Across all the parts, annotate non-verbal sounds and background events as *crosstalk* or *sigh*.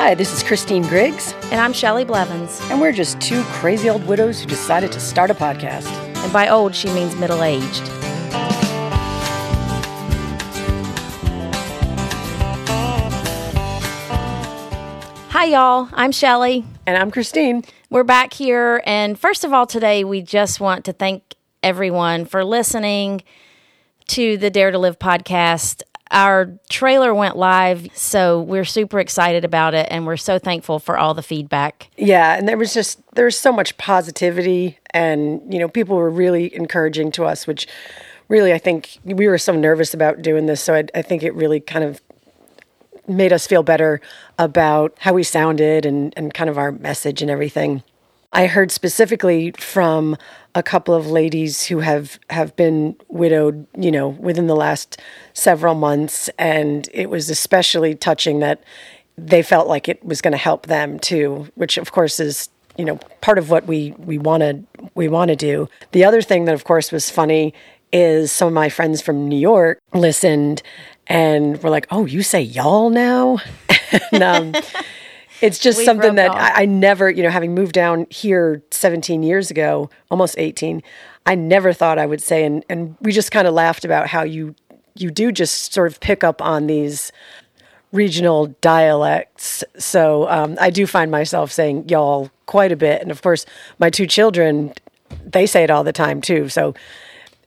Hi, this is Christine Griggs, And I'm Shelley Blevins. and we're just two crazy old widows who decided to start a podcast. And by old, she means middle aged. Hi, y'all. I'm Shelley. And I'm Christine. We're back here. And first of all, today, we just want to thank everyone for listening to the Dare to Live podcast. Our trailer went live, so we're super excited about it. And we're so thankful for all the feedback. Yeah, and there was just there was so much positivity, and you know, people were really encouraging to us, which really I think we were so nervous about doing this, so I, I think it really kind of made us feel better about how we sounded and and kind of our message and everything. I heard specifically from a couple of ladies who have have been widowed, you know, within the last several months, and it was especially touching that they felt like it was going to help them too, which of course is you know part of what we we want to we want to do. The other thing that of course was funny is some of my friends from New York listened and were like, "Oh, you say y'all now?" *laughs* and um, it's just We something that. I, I never, you know, having moved down here 17 years ago, almost 18, I never thought I would say, and and we just kind of laughed about how you you do just sort of pick up on these regional dialects. So um, I do find myself saying y'all quite a bit, and of course, my two children, they say it all the time too. So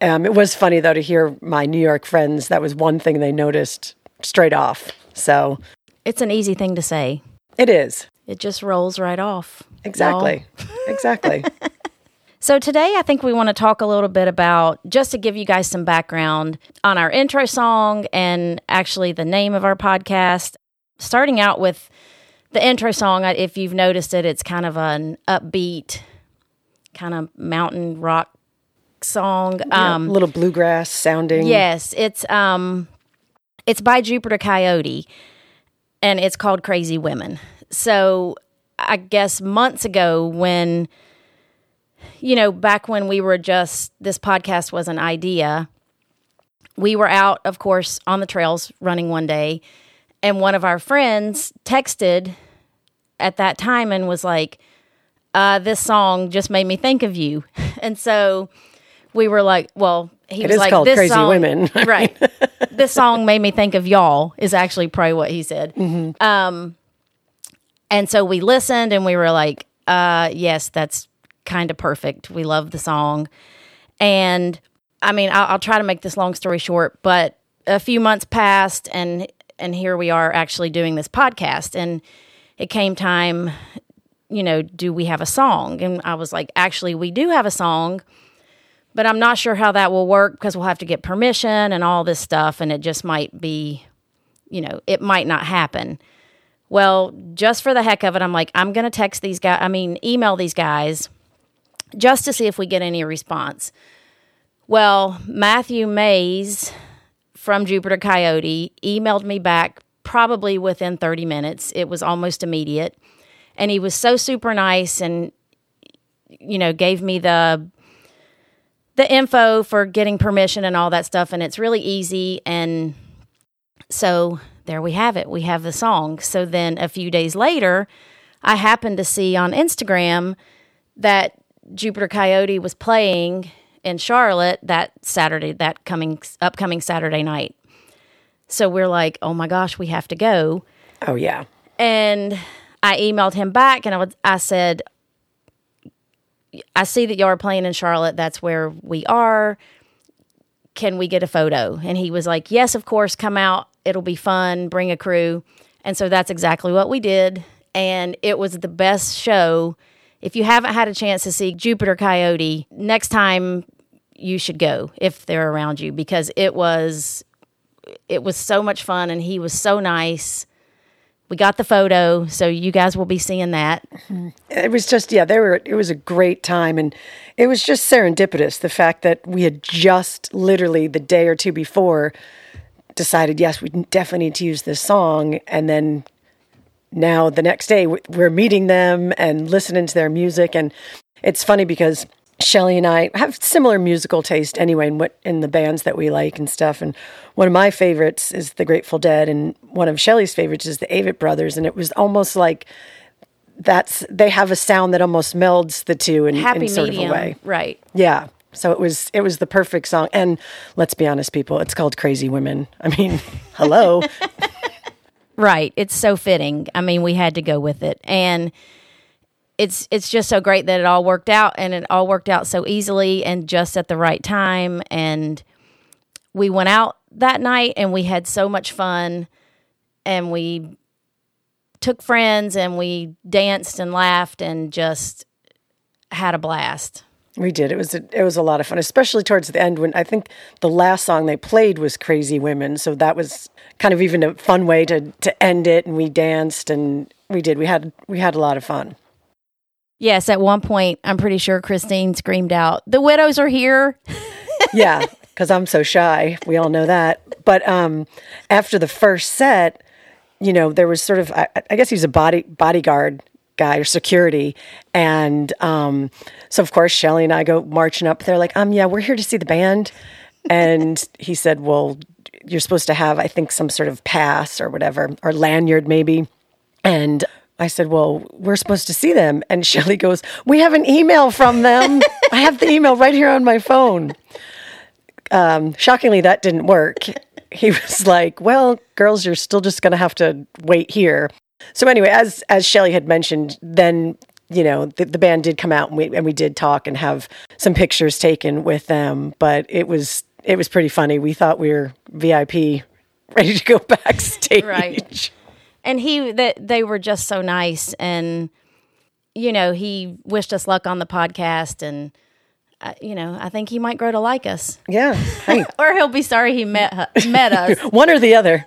um, it was funny though to hear my New York friends. That was one thing they noticed straight off. So It's an easy thing to say, it is it just rolls right off. exactly, exactly. *laughs* *laughs* So, today I think we want to talk a little bit about just to give you guys some background on our intro song and actually the name of our podcast. Starting out with the intro song, if you've noticed it, it's kind of an upbeat, kind of mountain rock song. Um, a little bluegrass sounding. Yes, it's um it's by Jupiter Coyote and it's called Crazy Women. So I guess months ago when you know, back when we were just this podcast was an idea, we were out of course on the trails running one day and one of our friends texted at that time and was like uh, this song just made me think of you. *laughs* And so we were like, well, he It was is like, called this Crazy song, Women. *laughs* right. *laughs* This song made me think of y'all, is actually probably what he said. Mm-hmm. Um, and so we listened and we were like, uh, yes, that's kind of perfect. We love the song. And I mean, I'll, I'll try to make this long story short, but a few months passed and and here we are actually doing this podcast and it came time you know do we have a song and i was like actually we do have a song but i'm not sure how that will work because we'll have to get permission and all this stuff and it just might be you know it might not happen well just for the heck of it i'm like i'm going to text these guys i mean email these guys just to see if we get any response well matthew mayes from Jupiter Coyote emailed me back probably within 30 minutes. It was almost immediate. And he was so super nice and you know, gave me the the info for getting permission and all that stuff and it's really easy and so there we have it. We have the song. So then a few days later, I happened to see on Instagram that Jupiter Coyote was playing in Charlotte that Saturday, that coming upcoming Saturday night. So we're like, oh my gosh, we have to go. Oh yeah. And I emailed him back and I, was, I said, I see that y'all are playing in Charlotte. That's where we are. Can we get a photo? And he was like, Yes, of course, come out. It'll be fun. Bring a crew. And so that's exactly what we did. And it was the best show. If you haven't had a chance to see Jupiter Coyote, next time you should go if they're around you because it was it was so much fun and he was so nice. We got the photo, so you guys will be seeing that. It was just yeah, they were it was a great time and it was just serendipitous the fact that we had just literally the day or two before decided yes, we definitely need to use this song and then now the next day we- we're meeting them and listening to their music and it's funny because Shelley and I have similar musical taste anyway in what in the bands that we like and stuff. And one of my favorites is the Grateful Dead, and one of Shelley's favorites is the Avett Brothers. And it was almost like that's they have a sound that almost melds the two in, Happy in sort medium, of a way. right? Yeah. So it was it was the perfect song. And let's be honest, people, it's called Crazy Women. I mean, *laughs* hello. *laughs* Right. It's so fitting. I mean, we had to go with it. And it's it's just so great that it all worked out and it all worked out so easily and just at the right time and we went out that night and we had so much fun and we took friends and we danced and laughed and just had a blast. We did. It was a, it was a lot of fun, especially towards the end when I think the last song they played was "Crazy Women," so that was kind of even a fun way to to end it. And we danced and we did. We had we had a lot of fun. Yes, at one point I'm pretty sure Christine screamed out, "The widows are here." *laughs* Yeah, because I'm so shy. We all know that. But um, after the first set, you know, there was sort of I, I guess he's a body bodyguard guy or security, and um, so of course Shelley and I go marching up. They're like, um, yeah, we're here to see the band, and he said, well, you're supposed to have I think some sort of pass or whatever or lanyard maybe, and. I said, Well, we're supposed to see them. And *laughs* Shelley goes, We have an email from them. I have the email right here on my phone. Um, shockingly, that didn't work. He was like, "Well, girls, you're still just going to have to wait here." So anyway, as as Shelley had mentioned, then you know the, the band did come out and we and we did talk and have some pictures taken with them. But it was it was pretty funny. We thought we were VIP, ready to go *laughs* backstage. Right. And he that they were just so nice. And you know he wished us luck on the podcast. And uh, you know i think he might grow to like us. Yeah. Hey, *laughs* or he'll be sorry he met hu- met us. *laughs* One or the other.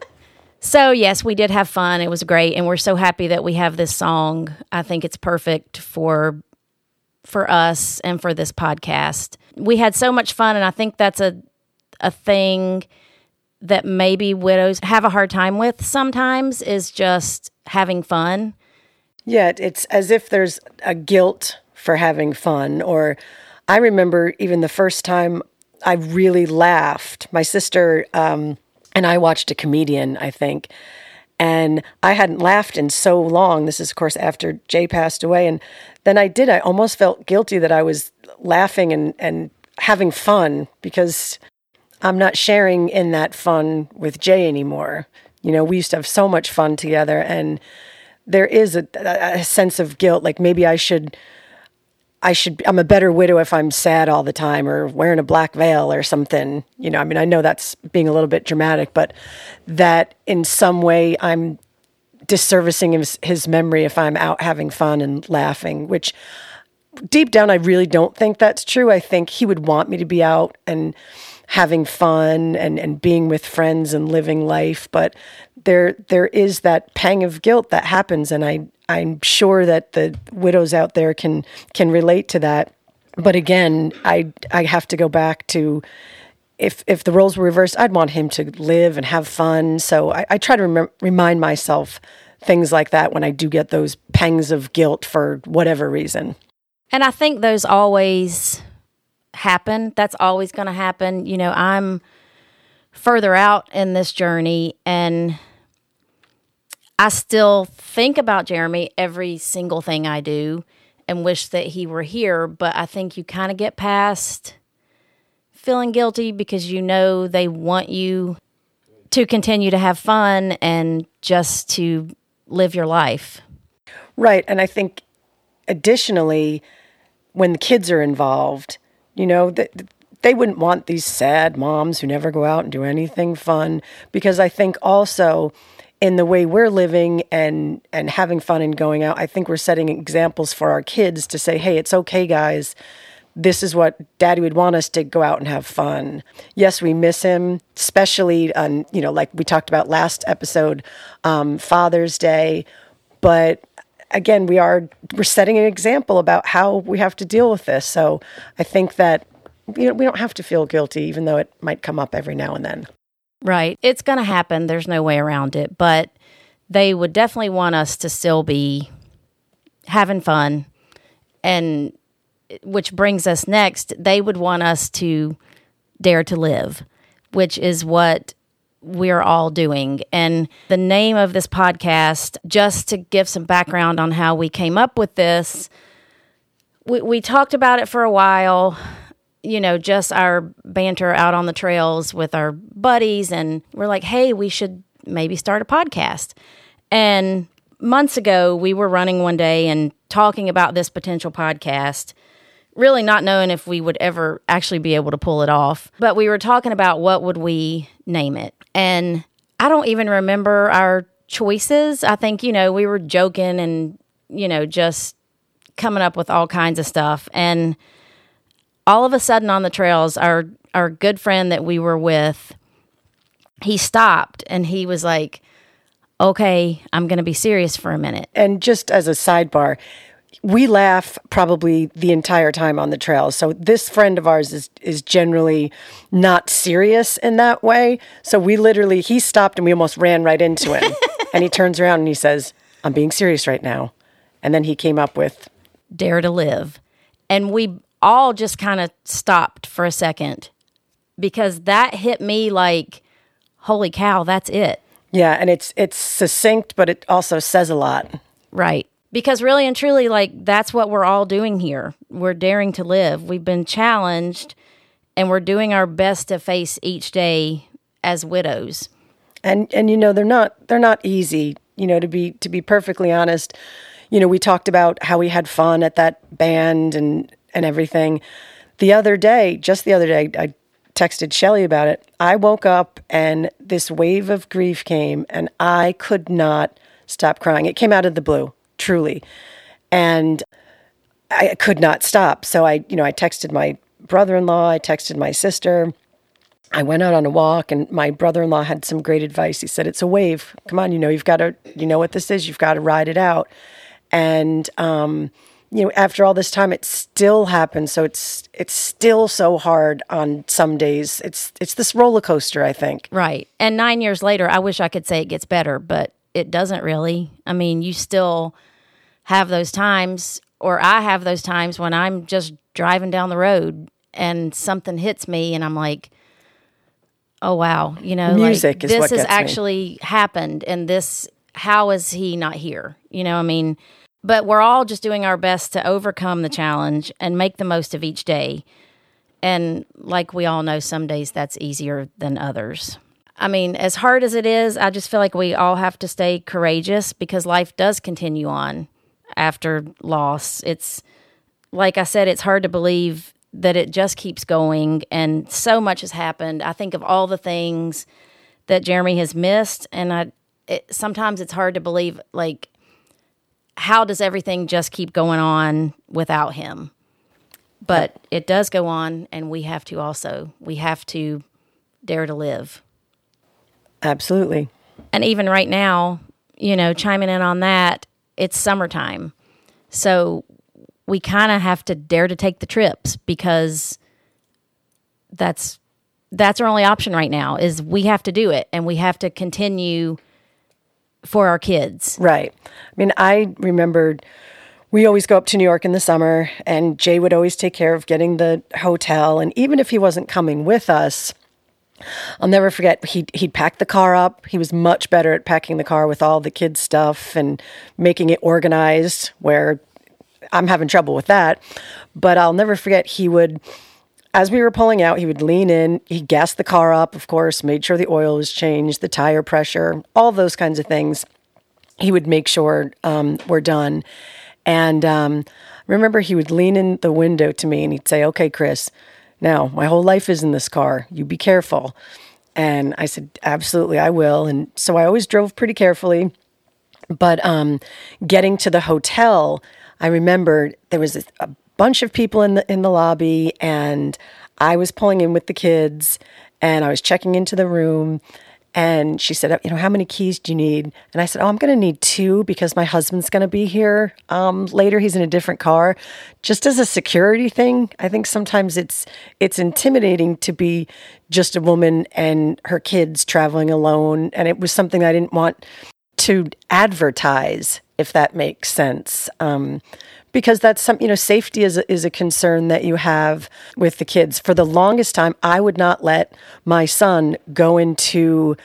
*laughs* so yes we did have fun. It was great. And we're so happy that we have this song. I think it's perfect for for us and for this podcast. We had so much fun. And i think that's a a thing that maybe widows have a hard time with sometimes is just having fun Yeah, it's as if there's a guilt for having fun. Or I remember even the first time I really laughed. My sister um, and I watched a comedian, I think, and I hadn't laughed in so long. This is, of course, after Jay passed away. And then I did. I almost felt guilty that I was laughing and, and having fun because I'm not sharing in that fun with Jay anymore. You know, we used to have so much fun together, and there is a, a sense of guilt. Like maybe I should, I should. I'm a better widow if I'm sad all the time or wearing a black veil or something. You know, I mean, I know that's being a little bit dramatic, but that in some way I'm disservicing his, his memory if I'm out having fun and laughing, which deep down, I really don't think that's true. I think he would want me to be out and having fun and, and being with friends and living life. But there there is that pang of guilt that happens, and I I'm sure that the widows out there can can relate to that. But again, I I have to go back to if if the roles were reversed, I'd want him to live and have fun. So I, I try to rem- remind myself things like that when I do get those pangs of guilt for whatever reason. And I think those always happen. That's always going to happen. You know, I'm further out in this journey and I still think about Jeremy every single thing I do and wish that he were here, but I think you kind of get past feeling guilty because you know they want you to continue to have fun and just to live your life. Right. And I think additionally, when the kids are involved, you know, th- they wouldn't want these sad moms who never go out and do anything fun because I think also in the way we're living and and having fun and going out, I think we're setting examples for our kids to say, "Hey, it's okay, guys. This is what daddy would want us to go out and have fun." Yes, we miss him, especially on, you know, like we talked about last episode, um, Father's Day, but again, we are we're setting an example about how we have to deal with this. So I think that you know we don't have to feel guilty, even though it might come up every now and then. Right. It's going to happen. There's no way around it. But they would definitely want us to still be having fun. And which brings us next, they would want us to dare to live, which is what we're all doing. And the name of this podcast, just to give some background on how we came up with this, we, we talked about it for a while, you know, just our banter out on the trails with our buddies. And we're like, hey, we should maybe start a podcast. And months ago, we were running one day and talking about this potential podcast really not knowing if we would ever actually be able to pull it off. But we were talking about what would we name it. And I don't even remember our choices. I think, you know, we were joking and, you know, just coming up with all kinds of stuff. And all of a sudden on the trails, our our good friend that we were with, he stopped and he was like, Okay, I'm gonna be serious for a minute. And just as a sidebar, we laugh probably the entire time on the trail. So this friend of ours is is generally not serious in that way. So we literally he stopped and we almost ran right into him. *laughs* and he turns around and he says, "I'm being serious right now." And then he came up with Dare to Live. And we all just kind of stopped for a second because that hit me like holy cow, that's it. Yeah, and it's it's succinct but it also says a lot. Right because really and truly like that's what we're all doing here. We're daring to live. We've been challenged and we're doing our best to face each day as widows. And and you know they're not they're not easy you know to be to be perfectly honest. You know we talked about how we had fun at that band and and everything. The other day just the other day i texted shelley about it. I woke up and this wave of grief came and i could not stop crying. It came out of the blue truly. And I could not stop. So I, you know, I texted my brother-in-law, I texted my sister. I went out on a walk and my brother-in-law had some great advice. He said, "It's a wave. Come on, you know, you've got to you know what this is. You've got to ride it out." And um, you know, after all this time it still happens. So it's it's still so hard on some days. It's it's this roller coaster, I think. Right. And 9 years later, I wish I could say it gets better, but it doesn't really. I mean, you still have those times, or I have those times when I'm just driving down the road and something hits me, and I'm like, "Oh wow!" You know, music like, is this has actually me. happened, and this how is he not here? You know, I mean, but we're all just doing our best to overcome the challenge and make the most of each day. And like we all know, some days that's easier than others. I mean, as hard as it is, I just feel like we all have to stay courageous because life does continue on after loss. It's like I said, it's hard to believe that it just keeps going and so much has happened. I think of all the things that Jeremy has missed and I it, sometimes it's hard to believe like how does everything just keep going on without him? But it does go on and we have to also we have to dare to live. Absolutely. And even right now, you know, chiming in on that, it's summertime. So we kind of have to dare to take the trips because that's that's our only option right now is we have to do it and we have to continue for our kids. Right. I mean, I remembered we always go up to New York in the summer and Jay would always take care of getting the hotel and even if he wasn't coming with us, I'll never forget he'd, he'd pack the car up. He was much better at packing the car with all the kids' stuff and making it organized, where I'm having trouble with that. But I'll never forget he would, as we were pulling out, he would lean in, he gassed the car up, of course, made sure the oil was changed, the tire pressure, all those kinds of things. He would make sure um, we're done. And um, remember, he would lean in the window to me and he'd say, Okay, Chris, now, my whole life is in this car. You be careful. And I said, Absolutely, I will. And so I always drove pretty carefully. But um, getting to the hotel, I remember there was a, a bunch of people in the in the lobby, and I was pulling in with the kids, and I was checking into the room, and she said, you know, how many keys do you need? And I said, oh, I'm going to need two because my husband's going to be here um, later. He's in a different car. Just as a security thing, I think sometimes it's it's intimidating to be just a woman and her kids traveling alone. And it was something I didn't want to advertise, if that makes sense. Um, because that's some you know safety is a, is a concern that you have with the kids. For the longest time i would not let my son go into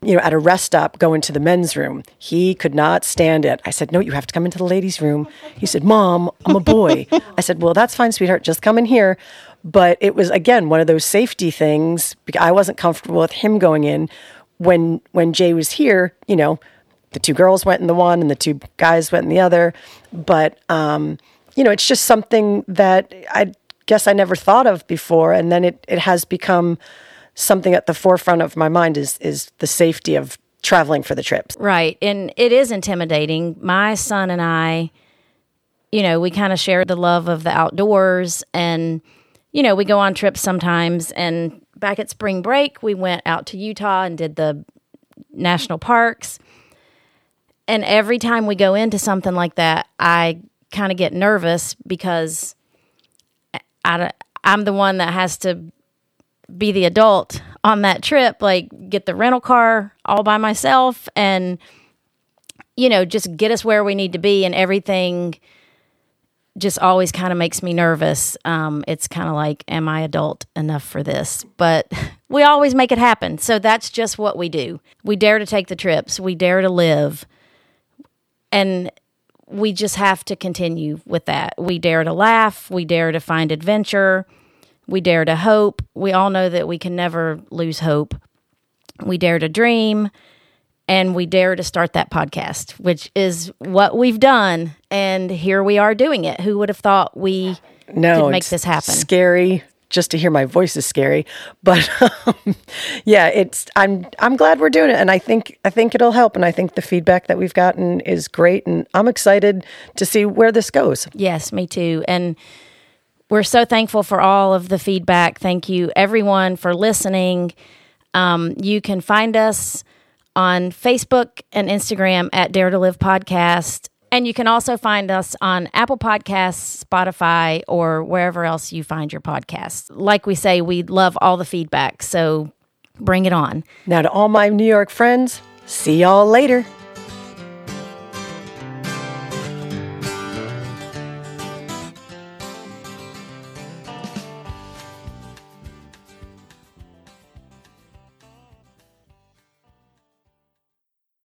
you know at a rest stop go into the men's room. He could not stand it. I said no you have to come into the ladies room. He said mom i'm a boy. I said well that's fine sweetheart. Just come in here. But it was again one of those safety things i wasn't comfortable with him going in when when jay was here you know the two girls went in the one and the two guys went in the other. But, um, you know, it's just something that I guess I never thought of before. And then it, it has become something at the forefront of my mind is, is the safety of traveling for the trips. Right. And it is intimidating. My son and I, you know, we kind of share the love of the outdoors and, you know, we go on trips sometimes. And back at spring break, we went out to Utah and did the national parks and every time we go into something like that, I kind of get nervous because I, I'm the one that has to be the adult on that trip, like get the rental car all by myself and, you know, just get us where we need to be and everything just always kind of makes me nervous. Um, it's kind of like, am I adult enough for this? But *laughs* we always make it happen. So that's just what we do. We dare to take the trips, we dare to live and we just have to continue with that. We dare to laugh, we dare to find adventure, we dare to hope. We all know that we can never lose hope. We dare to dream and we dare to start that podcast, which is what we've done. And here we are doing it. Who would have thought we no, could make this happen? Scary just to hear my voice is scary. But *laughs* um, yeah, it's I'm I'm glad we're doing it, and I think I think it'll help, and I think the feedback that we've gotten is great, and I'm excited to see where this goes. Yes, me too, and. We're so thankful for all of the feedback. Thank you, everyone, for listening. Um, you can find us on Facebook and Instagram at Dare to Live Podcast. And you can also find us on Apple Podcasts, Spotify, or wherever else you find your podcasts. Like we say, we love all the feedback. So bring it on. Now, to all my New York friends, see y'all later.